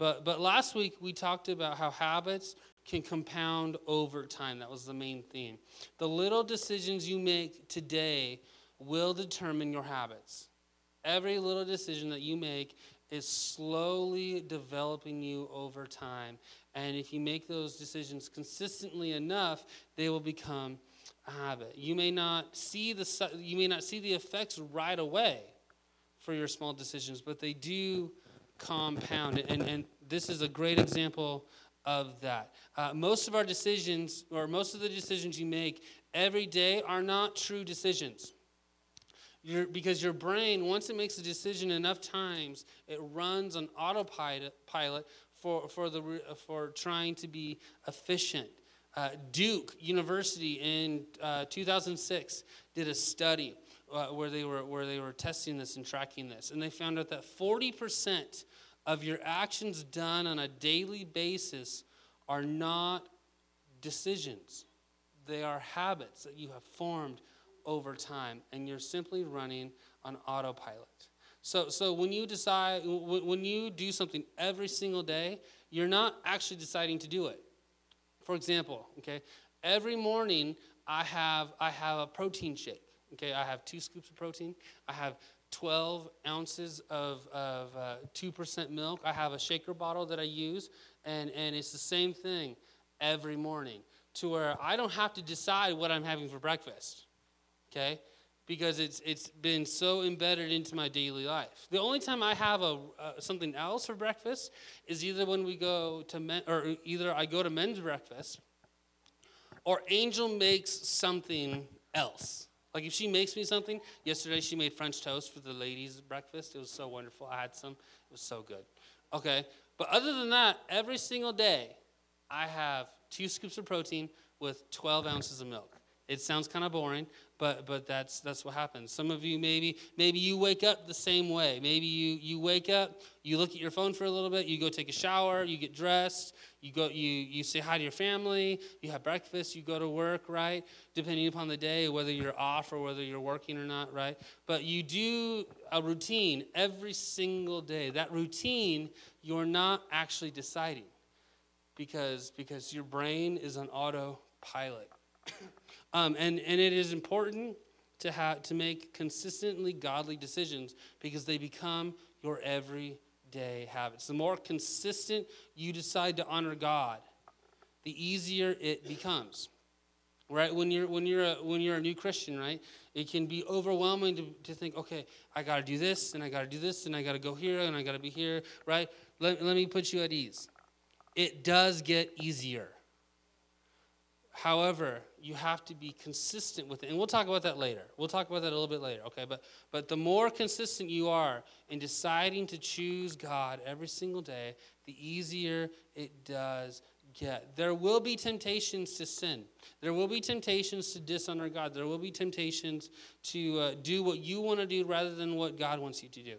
but, but last week we talked about how habits can compound over time. That was the main theme. The little decisions you make today will determine your habits. Every little decision that you make is slowly developing you over time. And if you make those decisions consistently enough, they will become a habit. You may not see the you may not see the effects right away for your small decisions, but they do compound. And, and this is a great example of that. Uh, most of our decisions, or most of the decisions you make every day, are not true decisions. You're, because your brain, once it makes a decision enough times, it runs on autopilot pilot for, for, the, for trying to be efficient. Uh, Duke University in uh, 2006 did a study uh, where, they were, where they were testing this and tracking this, and they found out that 40% of your actions done on a daily basis are not decisions, they are habits that you have formed over time, and you're simply running on autopilot. So, so when you decide, when you do something every single day, you're not actually deciding to do it. For example, okay, every morning I have I have a protein shake. Okay, I have two scoops of protein. I have 12 ounces of, of uh, 2% milk. I have a shaker bottle that I use, and, and it's the same thing every morning to where I don't have to decide what I'm having for breakfast, okay? Because it's, it's been so embedded into my daily life. The only time I have a, uh, something else for breakfast is either when we go to men, or either I go to men's breakfast, or Angel makes something else like if she makes me something, yesterday she made French toast for the ladies' breakfast. It was so wonderful. I had some. It was so good. Okay. But other than that, every single day, I have two scoops of protein with 12 ounces of milk. It sounds kind of boring, but but that's that's what happens. Some of you maybe maybe you wake up the same way. Maybe you you wake up, you look at your phone for a little bit, you go take a shower, you get dressed, you go you you say hi to your family, you have breakfast, you go to work, right? Depending upon the day, whether you're off or whether you're working or not, right? But you do a routine every single day. That routine you're not actually deciding because because your brain is on autopilot. Um, and, and it is important to, have, to make consistently godly decisions because they become your everyday habits. The more consistent you decide to honor God, the easier it becomes. Right? When you're, when you're, a, when you're a new Christian, right? It can be overwhelming to, to think, okay, I got to do this, and I got to do this, and I got to go here, and I got to be here, right? Let, let me put you at ease. It does get easier. However, you have to be consistent with it. And we'll talk about that later. We'll talk about that a little bit later, okay? But but the more consistent you are in deciding to choose God every single day, the easier it does get. There will be temptations to sin. There will be temptations to dishonor God. There will be temptations to uh, do what you want to do rather than what God wants you to do.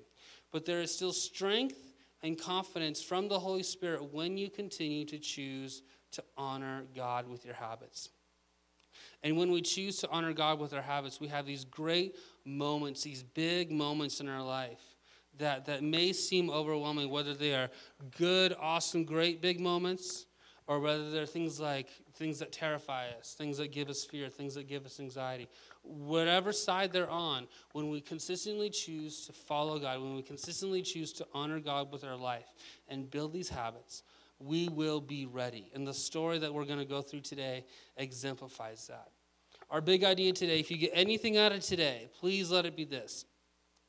But there is still strength and confidence from the Holy Spirit when you continue to choose to honor God with your habits. And when we choose to honor God with our habits, we have these great moments, these big moments in our life that, that may seem overwhelming, whether they are good, awesome, great big moments, or whether they're things like things that terrify us, things that give us fear, things that give us anxiety. Whatever side they're on, when we consistently choose to follow God, when we consistently choose to honor God with our life and build these habits, we will be ready. And the story that we're going to go through today exemplifies that. Our big idea today, if you get anything out of today, please let it be this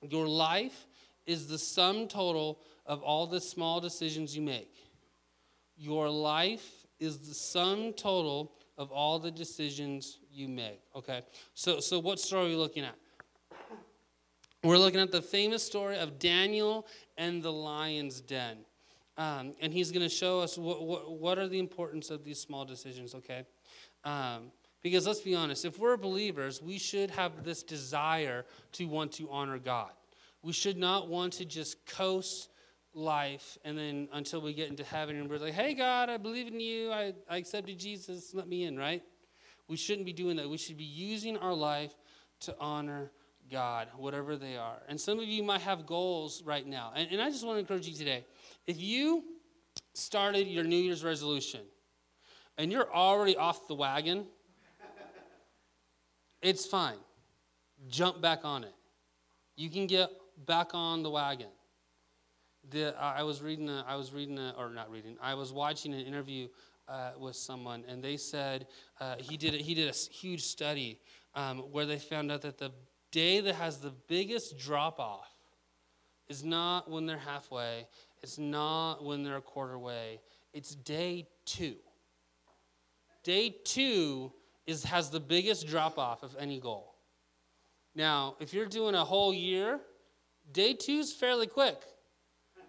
Your life is the sum total of all the small decisions you make. Your life is the sum total of all the decisions you make. Okay? So, so what story are we looking at? We're looking at the famous story of Daniel and the lion's den. Um, and he's going to show us what, what, what, are the importance of these small decisions, okay? Um, because let's be honest, if we're believers, we should have this desire to want to honor God. We should not want to just coast life and then until we get into heaven and we're like, hey, God, I believe in you. I, I accepted Jesus. Let me in, right? We shouldn't be doing that. We should be using our life to honor God, whatever they are. And some of you might have goals right now. And, and I just want to encourage you today if you started your New Year's resolution and you're already off the wagon, it's fine. Jump back on it. You can get back on the wagon. The, I was reading, a, I was reading, a, or not reading, I was watching an interview uh, with someone, and they said uh, he did a, he did a huge study um, where they found out that the day that has the biggest drop off is not when they're halfway, it's not when they're a quarter way, it's day two. Day two is, has the biggest drop off of any goal. Now, if you're doing a whole year, day two is fairly quick,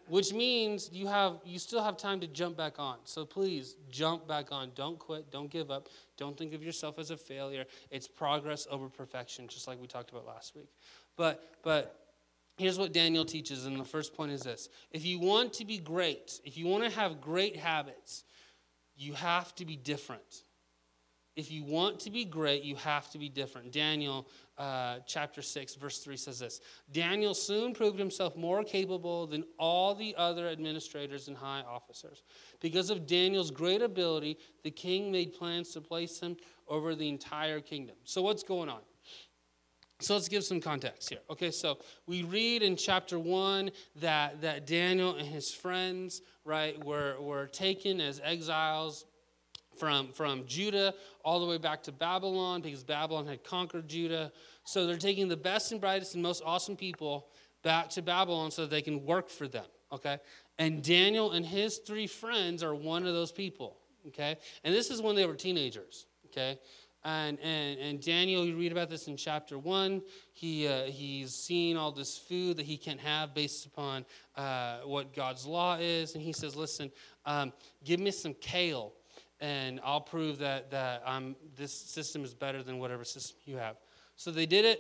which means you have you still have time to jump back on. So please jump back on. Don't quit. Don't give up. Don't think of yourself as a failure. It's progress over perfection, just like we talked about last week. But but here's what Daniel teaches, and the first point is this: if you want to be great, if you want to have great habits, you have to be different. If you want to be great, you have to be different. Daniel uh, chapter 6, verse 3 says this Daniel soon proved himself more capable than all the other administrators and high officers. Because of Daniel's great ability, the king made plans to place him over the entire kingdom. So, what's going on? So let's give some context here. Okay, so we read in chapter one that, that Daniel and his friends, right, were, were taken as exiles from, from Judah all the way back to Babylon because Babylon had conquered Judah. So they're taking the best and brightest and most awesome people back to Babylon so they can work for them, okay? And Daniel and his three friends are one of those people, okay? And this is when they were teenagers, okay? And, and, and Daniel, you read about this in chapter one. He, uh, he's seeing all this food that he can't have based upon uh, what God's law is. And he says, Listen, um, give me some kale and I'll prove that, that I'm, this system is better than whatever system you have. So they did it.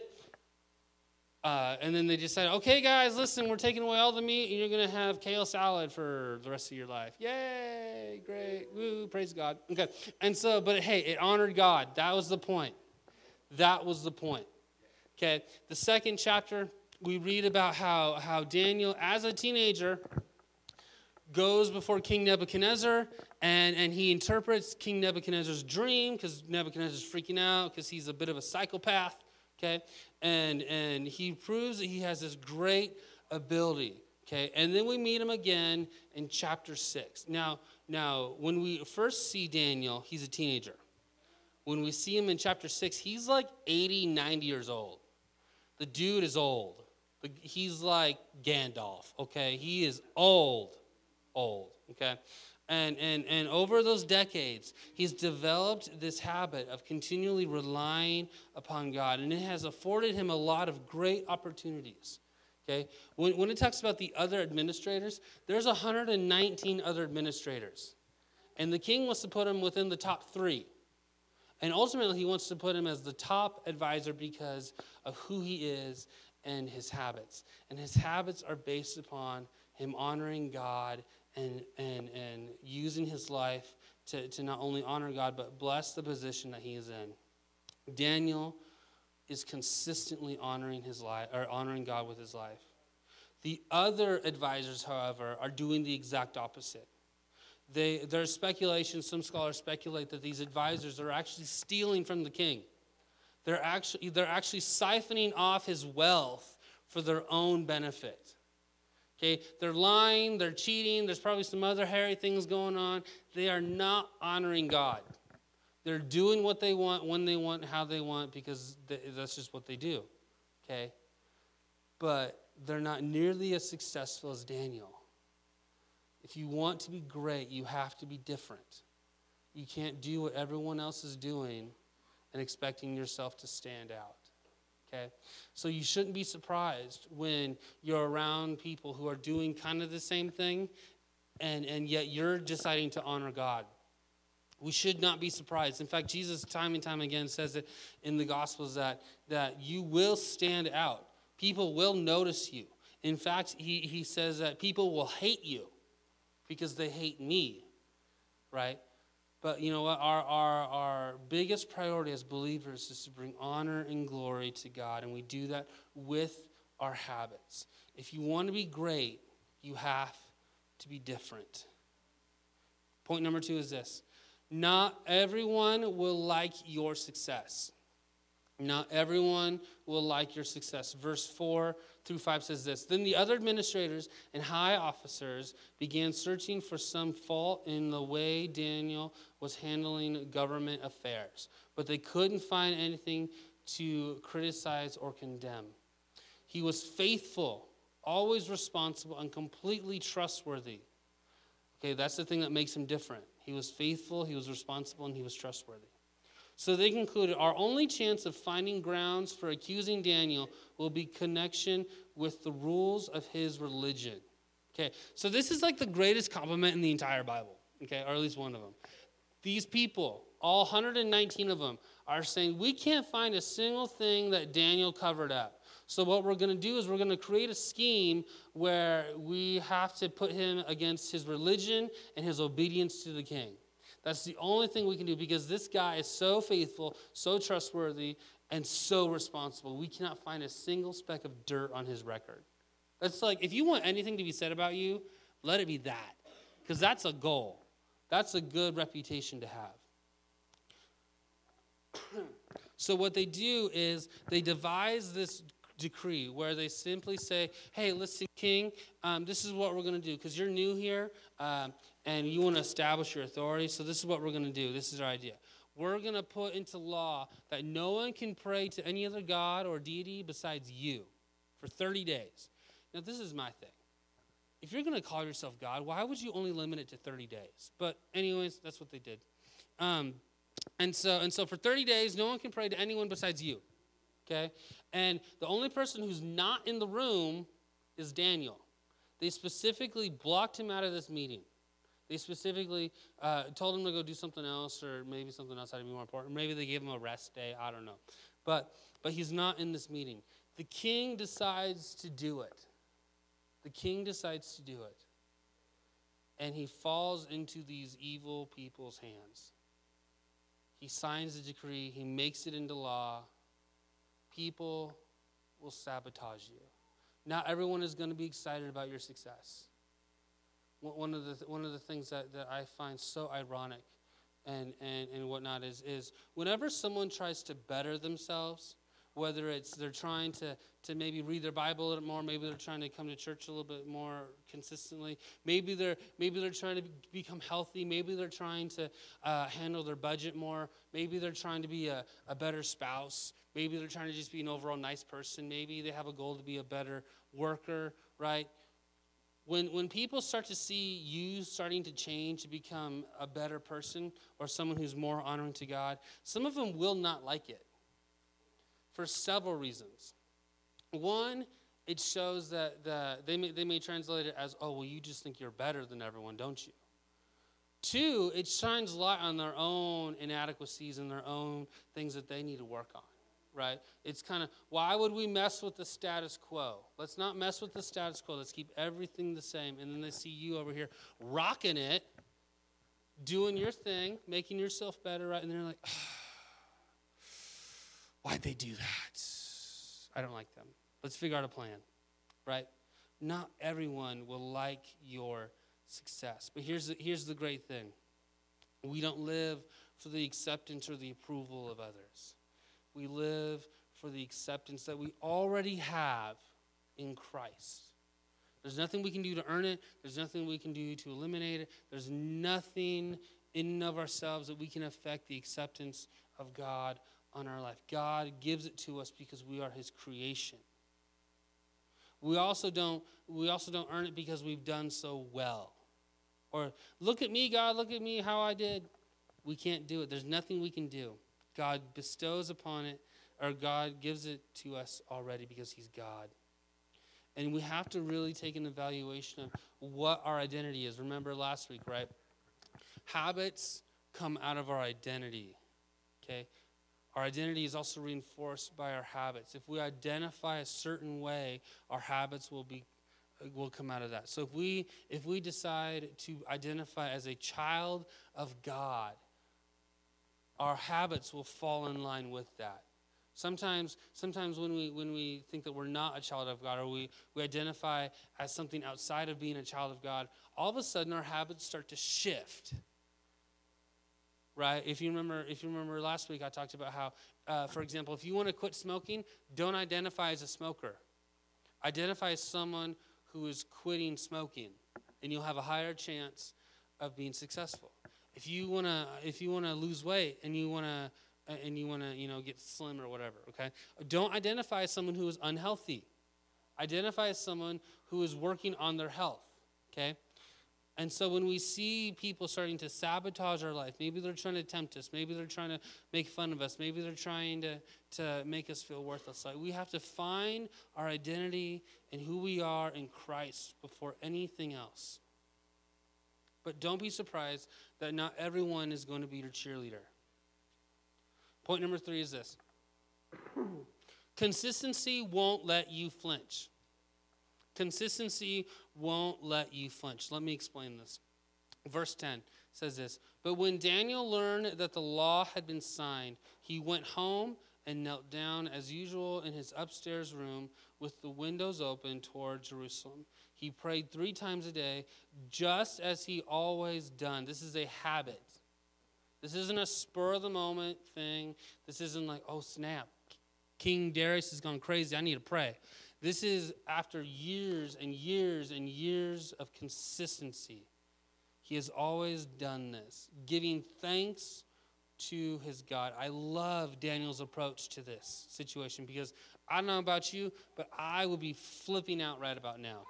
Uh, and then they decided, okay, guys, listen, we're taking away all the meat, and you're going to have kale salad for the rest of your life. Yay, great, woo, praise God. Okay, and so, but hey, it honored God. That was the point. That was the point. Okay, the second chapter, we read about how, how Daniel, as a teenager, goes before King Nebuchadnezzar and, and he interprets King Nebuchadnezzar's dream because Nebuchadnezzar's freaking out because he's a bit of a psychopath, okay? And, and he proves that he has this great ability, okay? And then we meet him again in chapter 6. Now, now when we first see Daniel, he's a teenager. When we see him in chapter 6, he's like 80, 90 years old. The dude is old. He's like Gandalf, okay? He is old, old, okay? And, and, and over those decades, he's developed this habit of continually relying upon God, and it has afforded him a lot of great opportunities. Okay? When, when it talks about the other administrators, there's 119 other administrators. And the king wants to put him within the top three. And ultimately, he wants to put him as the top advisor because of who he is and his habits. And his habits are based upon him honoring God and, and, and using his life to, to not only honor God, but bless the position that he is in. Daniel is consistently honoring his life or honoring God with his life. The other advisors, however, are doing the exact opposite. They, there's speculation, some scholars speculate that these advisors are actually stealing from the king. They're actually, they're actually siphoning off his wealth for their own benefit. Okay, they're lying, they're cheating, there's probably some other hairy things going on. They are not honoring God. They're doing what they want, when they want, how they want, because that's just what they do. Okay? But they're not nearly as successful as Daniel. If you want to be great, you have to be different. You can't do what everyone else is doing and expecting yourself to stand out okay? So you shouldn't be surprised when you're around people who are doing kind of the same thing and, and yet you're deciding to honor God. We should not be surprised. In fact, Jesus time and time again says it in the Gospels that, that you will stand out. People will notice you. In fact, he, he says that people will hate you because they hate me, right? But you know what? Our, our, our biggest priority as believers is to bring honor and glory to God, and we do that with our habits. If you want to be great, you have to be different. Point number two is this not everyone will like your success. Not everyone will like your success. Verse 4 through 5 says this Then the other administrators and high officers began searching for some fault in the way Daniel was handling government affairs, but they couldn't find anything to criticize or condemn. He was faithful, always responsible, and completely trustworthy. Okay, that's the thing that makes him different. He was faithful, he was responsible, and he was trustworthy. So they concluded our only chance of finding grounds for accusing Daniel will be connection with the rules of his religion. Okay, so this is like the greatest compliment in the entire Bible, okay, or at least one of them. These people, all 119 of them, are saying we can't find a single thing that Daniel covered up. So, what we're going to do is we're going to create a scheme where we have to put him against his religion and his obedience to the king. That's the only thing we can do because this guy is so faithful, so trustworthy, and so responsible. We cannot find a single speck of dirt on his record. That's like, if you want anything to be said about you, let it be that. Because that's a goal. That's a good reputation to have. so, what they do is they devise this decree where they simply say, hey, listen, King, um, this is what we're going to do because you're new here. Um, and you want to establish your authority. So, this is what we're going to do. This is our idea. We're going to put into law that no one can pray to any other God or deity besides you for 30 days. Now, this is my thing. If you're going to call yourself God, why would you only limit it to 30 days? But, anyways, that's what they did. Um, and so, and so for 30 days, no one can pray to anyone besides you. Okay? And the only person who's not in the room is Daniel. They specifically blocked him out of this meeting. They specifically uh, told him to go do something else, or maybe something else had to be more important. Maybe they gave him a rest day. I don't know. But, but he's not in this meeting. The king decides to do it. The king decides to do it. And he falls into these evil people's hands. He signs the decree, he makes it into law. People will sabotage you. Not everyone is going to be excited about your success one of the one of the things that, that I find so ironic and, and, and whatnot is, is whenever someone tries to better themselves, whether it's they're trying to, to maybe read their Bible a little more, maybe they're trying to come to church a little bit more consistently, maybe they're, maybe they're trying to become healthy, maybe they're trying to uh, handle their budget more, maybe they're trying to be a, a better spouse, maybe they're trying to just be an overall nice person, maybe they have a goal to be a better worker, right? When, when people start to see you starting to change to become a better person or someone who's more honoring to God, some of them will not like it for several reasons. One, it shows that the, they, may, they may translate it as, oh, well, you just think you're better than everyone, don't you? Two, it shines light on their own inadequacies and their own things that they need to work on right? It's kind of, why would we mess with the status quo? Let's not mess with the status quo. Let's keep everything the same. And then they see you over here rocking it, doing your thing, making yourself better, right? And they're like, why'd they do that? I don't like them. Let's figure out a plan, right? Not everyone will like your success. But here's the, here's the great thing we don't live for the acceptance or the approval of others we live for the acceptance that we already have in Christ. There's nothing we can do to earn it. There's nothing we can do to eliminate it. There's nothing in and of ourselves that we can affect the acceptance of God on our life. God gives it to us because we are his creation. We also don't we also don't earn it because we've done so well. Or look at me, God, look at me how I did. We can't do it. There's nothing we can do. God bestows upon it, or God gives it to us already because He's God. And we have to really take an evaluation of what our identity is. Remember last week, right? Habits come out of our identity. Okay? Our identity is also reinforced by our habits. If we identify a certain way, our habits will be will come out of that. So if we if we decide to identify as a child of God, our habits will fall in line with that. Sometimes, sometimes when we when we think that we're not a child of God or we, we identify as something outside of being a child of God, all of a sudden our habits start to shift. right? If you remember, if you remember last week, I talked about how, uh, for example, if you want to quit smoking, don't identify as a smoker. Identify as someone who is quitting smoking, and you'll have a higher chance of being successful. If you wanna, if you wanna lose weight and you wanna, and you wanna, you know, get slim or whatever, okay? Don't identify as someone who is unhealthy. Identify as someone who is working on their health, okay? And so when we see people starting to sabotage our life, maybe they're trying to tempt us, maybe they're trying to make fun of us, maybe they're trying to, to make us feel worthless. Like we have to find our identity and who we are in Christ before anything else. But don't be surprised that not everyone is going to be your cheerleader. Point number three is this consistency won't let you flinch. Consistency won't let you flinch. Let me explain this. Verse 10 says this But when Daniel learned that the law had been signed, he went home and knelt down as usual in his upstairs room with the windows open toward Jerusalem. He prayed three times a day, just as he always done. This is a habit. This isn't a spur of the moment thing. This isn't like, oh, snap. King Darius has gone crazy. I need to pray. This is after years and years and years of consistency. He has always done this, giving thanks to his God. I love Daniel's approach to this situation because I don't know about you, but I would be flipping out right about now.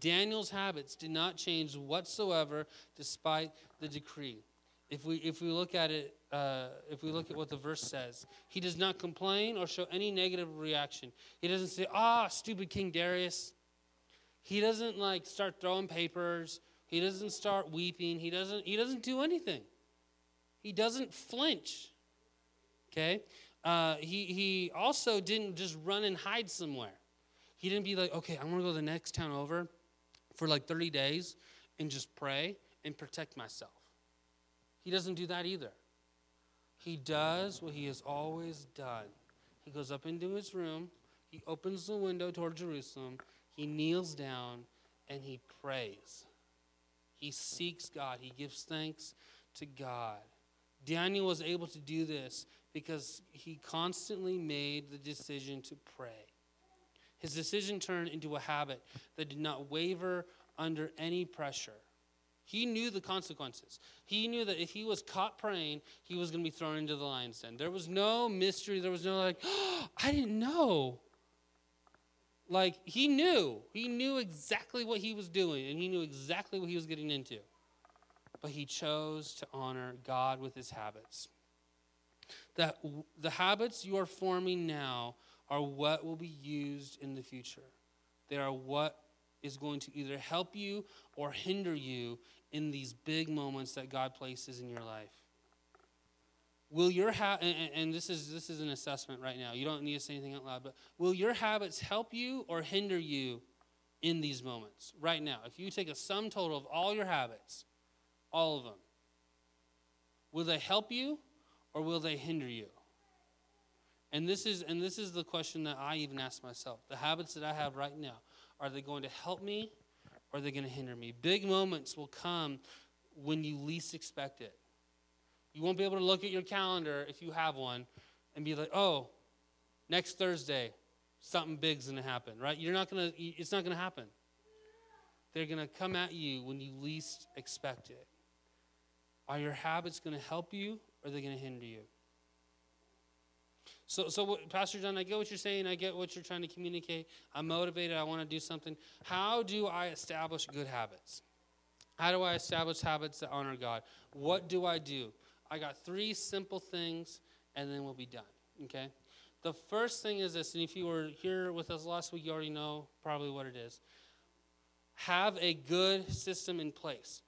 Daniel's habits did not change whatsoever despite the decree. If we, if we look at it, uh, if we look at what the verse says, he does not complain or show any negative reaction. He doesn't say, ah, stupid King Darius. He doesn't like start throwing papers. He doesn't start weeping. He doesn't, he doesn't do anything. He doesn't flinch. Okay? Uh, he, he also didn't just run and hide somewhere. He didn't be like, okay, I'm going to go to the next town over for like 30 days and just pray and protect myself. He doesn't do that either. He does what he has always done. He goes up into his room, he opens the window toward Jerusalem, he kneels down, and he prays. He seeks God, he gives thanks to God. Daniel was able to do this because he constantly made the decision to pray. His decision turned into a habit that did not waver under any pressure. He knew the consequences. He knew that if he was caught praying, he was going to be thrown into the lion's den. There was no mystery. There was no like, oh, I didn't know. Like, he knew. He knew exactly what he was doing, and he knew exactly what he was getting into. But he chose to honor God with his habits. That the habits you are forming now are what will be used in the future. They are what is going to either help you or hinder you in these big moments that God places in your life. Will your ha- and, and this is this is an assessment right now. You don't need to say anything out loud, but will your habits help you or hinder you in these moments right now? If you take a sum total of all your habits, all of them, will they help you or will they hinder you? And this is and this is the question that I even ask myself. The habits that I have right now, are they going to help me or are they going to hinder me? Big moments will come when you least expect it. You won't be able to look at your calendar if you have one and be like, "Oh, next Thursday, something big's going to happen." Right? You're not going to it's not going to happen. They're going to come at you when you least expect it. Are your habits going to help you or are they going to hinder you? So, so what, Pastor John, I get what you're saying. I get what you're trying to communicate. I'm motivated. I want to do something. How do I establish good habits? How do I establish habits that honor God? What do I do? I got three simple things, and then we'll be done. Okay? The first thing is this, and if you were here with us last week, you already know probably what it is. Have a good system in place.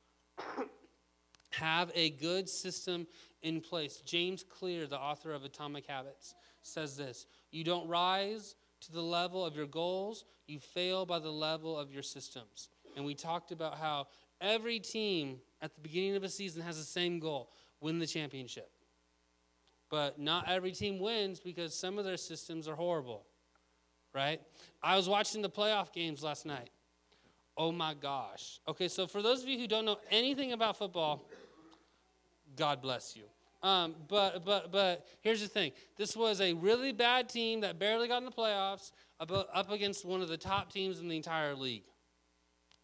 Have a good system in place. James Clear, the author of Atomic Habits, says this You don't rise to the level of your goals, you fail by the level of your systems. And we talked about how every team at the beginning of a season has the same goal win the championship. But not every team wins because some of their systems are horrible, right? I was watching the playoff games last night. Oh my gosh. Okay, so for those of you who don't know anything about football, God bless you. Um, but but but here's the thing: this was a really bad team that barely got in the playoffs, up, against one of the top teams in the entire league.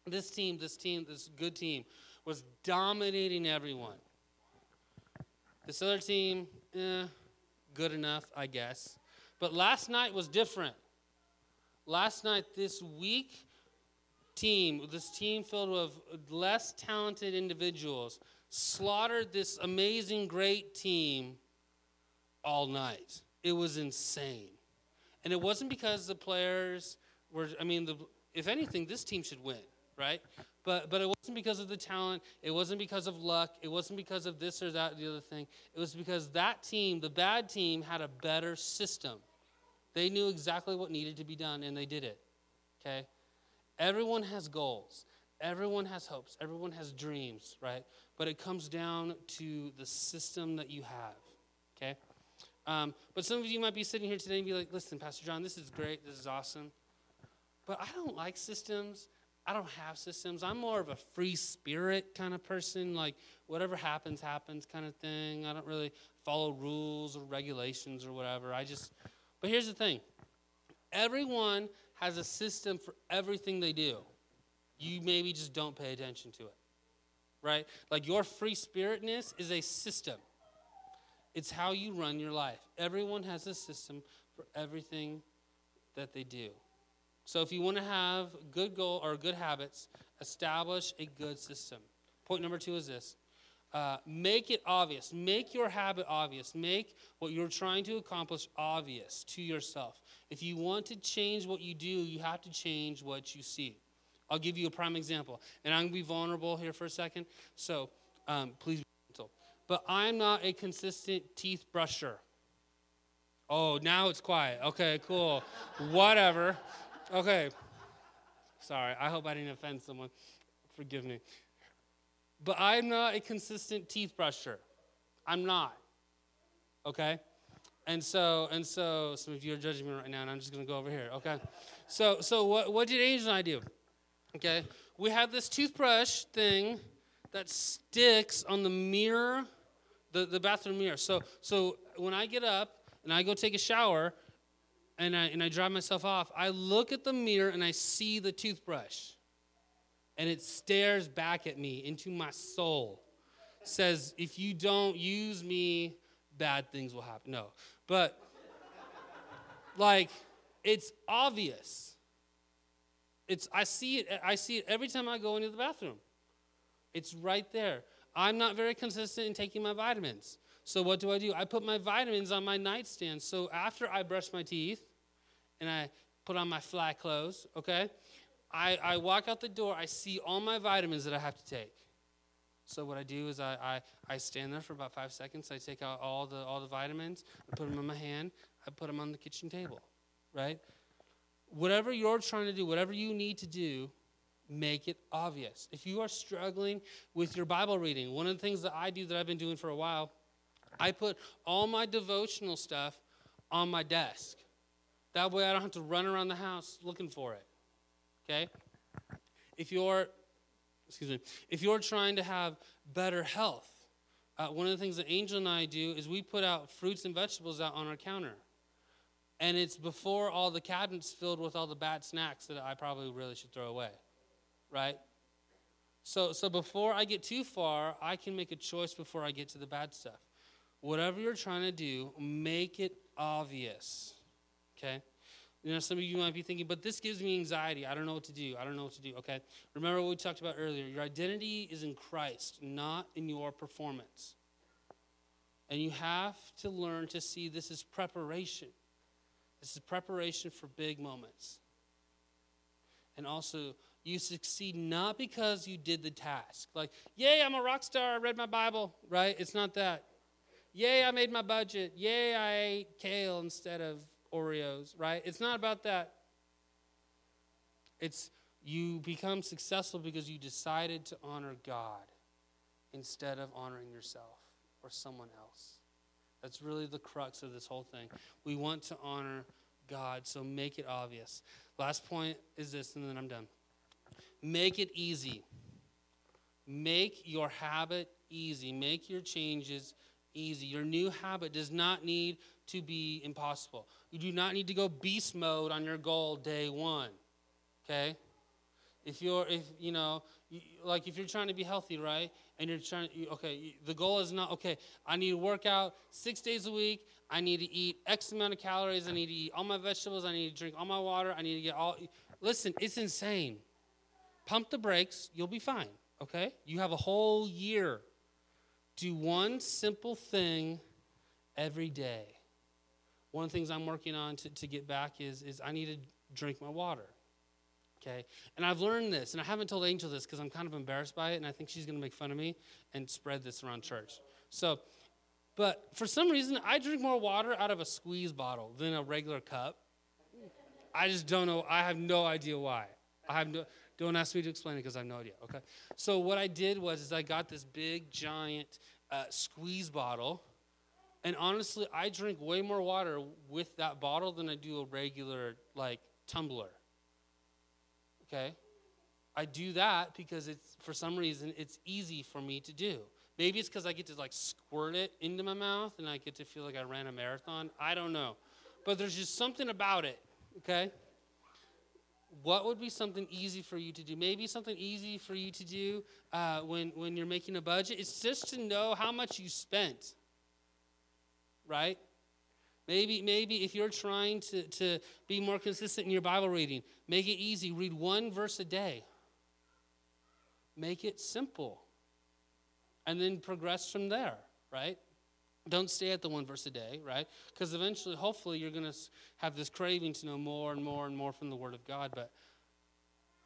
This team, this team, this good team, was dominating everyone. This other team, eh, good enough, I guess. But last night was different. Last night, this weak team, this team filled with less talented individuals, slaughtered this amazing, great team all night. It was insane. And it wasn't because the players were, I mean, the, if anything, this team should win, right? But, but it wasn't because of the talent. It wasn't because of luck. It wasn't because of this or that, or the other thing. It was because that team, the bad team, had a better system. They knew exactly what needed to be done, and they did it. Okay? Everyone has goals. Everyone has hopes. Everyone has dreams, right? But it comes down to the system that you have. Okay? Um, but some of you might be sitting here today and be like, listen, Pastor John, this is great. This is awesome. But I don't like systems. I don't have systems. I'm more of a free spirit kind of person, like whatever happens, happens kind of thing. I don't really follow rules or regulations or whatever. I just, but here's the thing everyone has a system for everything they do. You maybe just don't pay attention to it, right? Like your free spiritness is a system, it's how you run your life. Everyone has a system for everything that they do. So if you want to have good goal or good habits, establish a good system. Point number two is this. Uh, make it obvious. Make your habit obvious. Make what you're trying to accomplish obvious to yourself. If you want to change what you do, you have to change what you see. I'll give you a prime example. And I'm going to be vulnerable here for a second. So um, please be gentle. But I'm not a consistent teeth brusher. Oh, now it's quiet. Okay, cool. Whatever. Okay. Sorry. I hope I didn't offend someone. Forgive me. But I'm not a consistent teeth brusher. I'm not. Okay? And so, and so, some of you are judging me right now, and I'm just gonna go over here, okay? So, so what, what did Angel and I do? Okay, we have this toothbrush thing that sticks on the mirror, the, the bathroom mirror. So, so when I get up and I go take a shower, and I, and I dry myself off, I look at the mirror and I see the toothbrush. And it stares back at me into my soul. Says, if you don't use me, bad things will happen. No. But, like, it's obvious. It's, I see it, I see it every time I go into the bathroom. It's right there. I'm not very consistent in taking my vitamins. So what do I do? I put my vitamins on my nightstand. So after I brush my teeth and I put on my fly clothes, okay? I, I walk out the door, I see all my vitamins that I have to take. So what I do is I, I, I stand there for about five seconds. I take out all the all the vitamins. I put them in my hand. I put them on the kitchen table, right? Whatever you're trying to do, whatever you need to do, make it obvious. If you are struggling with your Bible reading, one of the things that I do that I've been doing for a while I put all my devotional stuff on my desk. That way I don't have to run around the house looking for it. Okay? If you're excuse me, if you're trying to have better health, uh, one of the things that Angel and I do is we put out fruits and vegetables out on our counter. And it's before all the cabinets filled with all the bad snacks that I probably really should throw away. Right? So, so before I get too far, I can make a choice before I get to the bad stuff whatever you're trying to do, make it obvious. Okay? You know, some of you might be thinking, but this gives me anxiety. I don't know what to do. I don't know what to do. Okay? Remember what we talked about earlier. Your identity is in Christ, not in your performance. And you have to learn to see this as preparation. This is preparation for big moments. And also, you succeed not because you did the task. Like, yay, I'm a rock star. I read my Bible, right? It's not that. Yay, I made my budget. Yay, I ate kale instead of Oreos, right? It's not about that. It's you become successful because you decided to honor God instead of honoring yourself or someone else. That's really the crux of this whole thing. We want to honor God, so make it obvious. Last point is this, and then I'm done. Make it easy. Make your habit easy. Make your changes easy. Your new habit does not need to be impossible. You do not need to go beast mode on your goal day one. Okay? If you're, if you know, like if you're trying to be healthy, right? And you're trying, okay, the goal is not, okay, I need to work out six days a week. I need to eat X amount of calories. I need to eat all my vegetables. I need to drink all my water. I need to get all, listen, it's insane. Pump the brakes. You'll be fine, okay? You have a whole year. Do one simple thing every day. One of the things I'm working on to, to get back is, is I need to drink my water okay? And I've learned this, and I haven't told Angel this because I'm kind of embarrassed by it, and I think she's going to make fun of me and spread this around church. So, but for some reason, I drink more water out of a squeeze bottle than a regular cup. I just don't know. I have no idea why. I have no. Don't ask me to explain it because I have no idea. Okay. So what I did was is I got this big giant uh, squeeze bottle, and honestly, I drink way more water with that bottle than I do a regular like tumbler okay? I do that because it's for some reason it's easy for me to do. Maybe it's because I get to like squirt it into my mouth and I get to feel like I ran a marathon. I don't know. But there's just something about it, okay? What would be something easy for you to do? Maybe something easy for you to do uh, when, when you're making a budget. It's just to know how much you spent, right? Maybe, maybe if you're trying to, to be more consistent in your Bible reading, make it easy. Read one verse a day. Make it simple. And then progress from there, right? Don't stay at the one verse a day, right? Because eventually, hopefully, you're going to have this craving to know more and more and more from the Word of God. But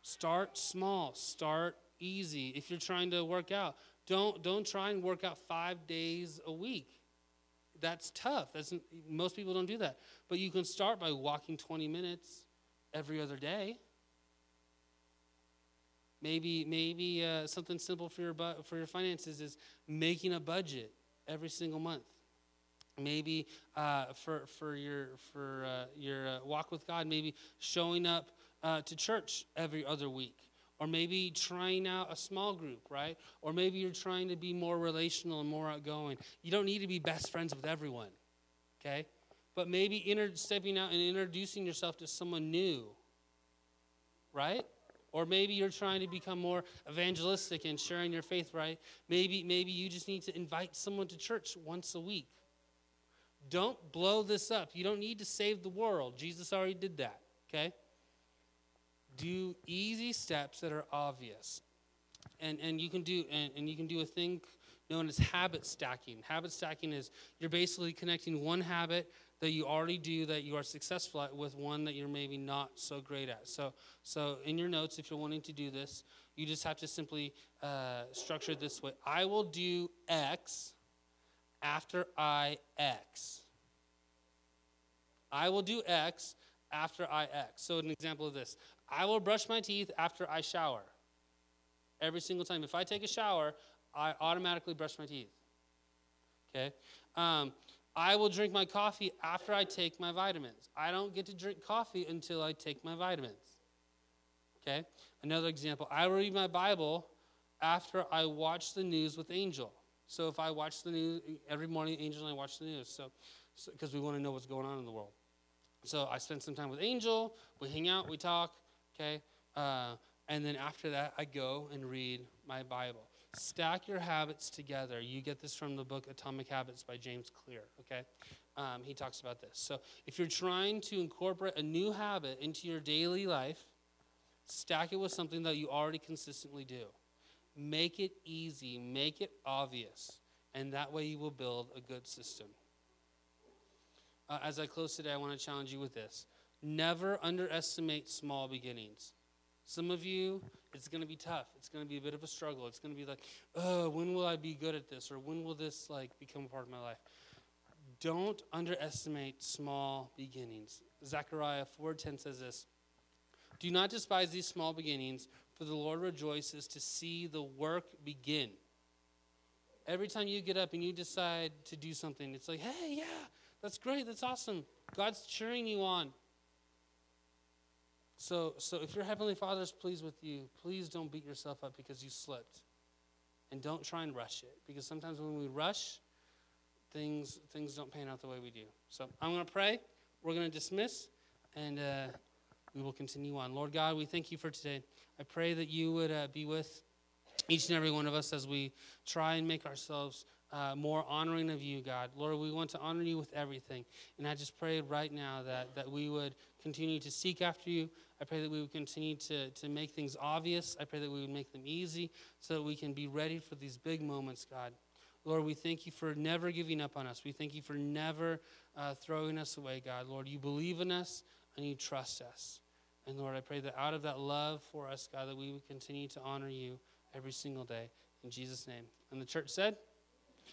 start small, start easy. If you're trying to work out, don't, don't try and work out five days a week that's tough. That's, most people don't do that. But you can start by walking 20 minutes every other day. Maybe, maybe uh, something simple for your, bu- for your finances is making a budget every single month. Maybe uh, for, for your, for, uh, your uh, walk with God, maybe showing up uh, to church every other week or maybe trying out a small group, right? Or maybe you're trying to be more relational and more outgoing. You don't need to be best friends with everyone, okay? But maybe inter- stepping out and introducing yourself to someone new, right? Or maybe you're trying to become more evangelistic and sharing your faith, right? Maybe, maybe you just need to invite someone to church once a week. Don't blow this up. You don't need to save the world. Jesus already did that, okay? Do easy steps that are obvious. And, and you can do and, and you can do a thing known as habit stacking. Habit stacking is you're basically connecting one habit that you already do that you are successful at with one that you're maybe not so great at. So, so in your notes, if you're wanting to do this, you just have to simply uh, structure it this way I will do X after I X. I will do X after I X. So, an example of this I will brush my teeth after I shower. Every single time. If I take a shower, I automatically brush my teeth. Okay? Um, I will drink my coffee after I take my vitamins. I don't get to drink coffee until I take my vitamins. Okay? Another example I will read my Bible after I watch the news with Angel. So if I watch the news every morning, Angel and I watch the news. So because so, we want to know what's going on in the world. So I spend some time with Angel. We hang out. We talk okay? Uh, and then after that, I go and read my Bible. Stack your habits together. You get this from the book Atomic Habits by James Clear, okay? Um, he talks about this. So if you're trying to incorporate a new habit into your daily life, stack it with something that you already consistently do. Make it easy, make it obvious, and that way you will build a good system. Uh, as I close today, I want to challenge you with this. Never underestimate small beginnings. Some of you, it's going to be tough. It's going to be a bit of a struggle. It's going to be like, oh, when will I be good at this? Or when will this like become a part of my life? Don't underestimate small beginnings. Zechariah 4:10 says this. Do not despise these small beginnings, for the Lord rejoices to see the work begin. Every time you get up and you decide to do something, it's like, hey, yeah, that's great, that's awesome. God's cheering you on. So, so if your heavenly Father is pleased with you, please don't beat yourself up because you slipped. and don't try and rush it because sometimes when we rush, things things don't pan out the way we do. So I'm going to pray. We're going to dismiss, and uh, we will continue on. Lord God, we thank you for today. I pray that you would uh, be with each and every one of us as we try and make ourselves uh, more honoring of you, God. Lord, we want to honor you with everything. And I just pray right now that, that we would continue to seek after you. I pray that we would continue to, to make things obvious. I pray that we would make them easy so that we can be ready for these big moments, God. Lord, we thank you for never giving up on us. We thank you for never uh, throwing us away, God. Lord, you believe in us and you trust us. And Lord, I pray that out of that love for us, God, that we would continue to honor you every single day. In Jesus' name. And the church said,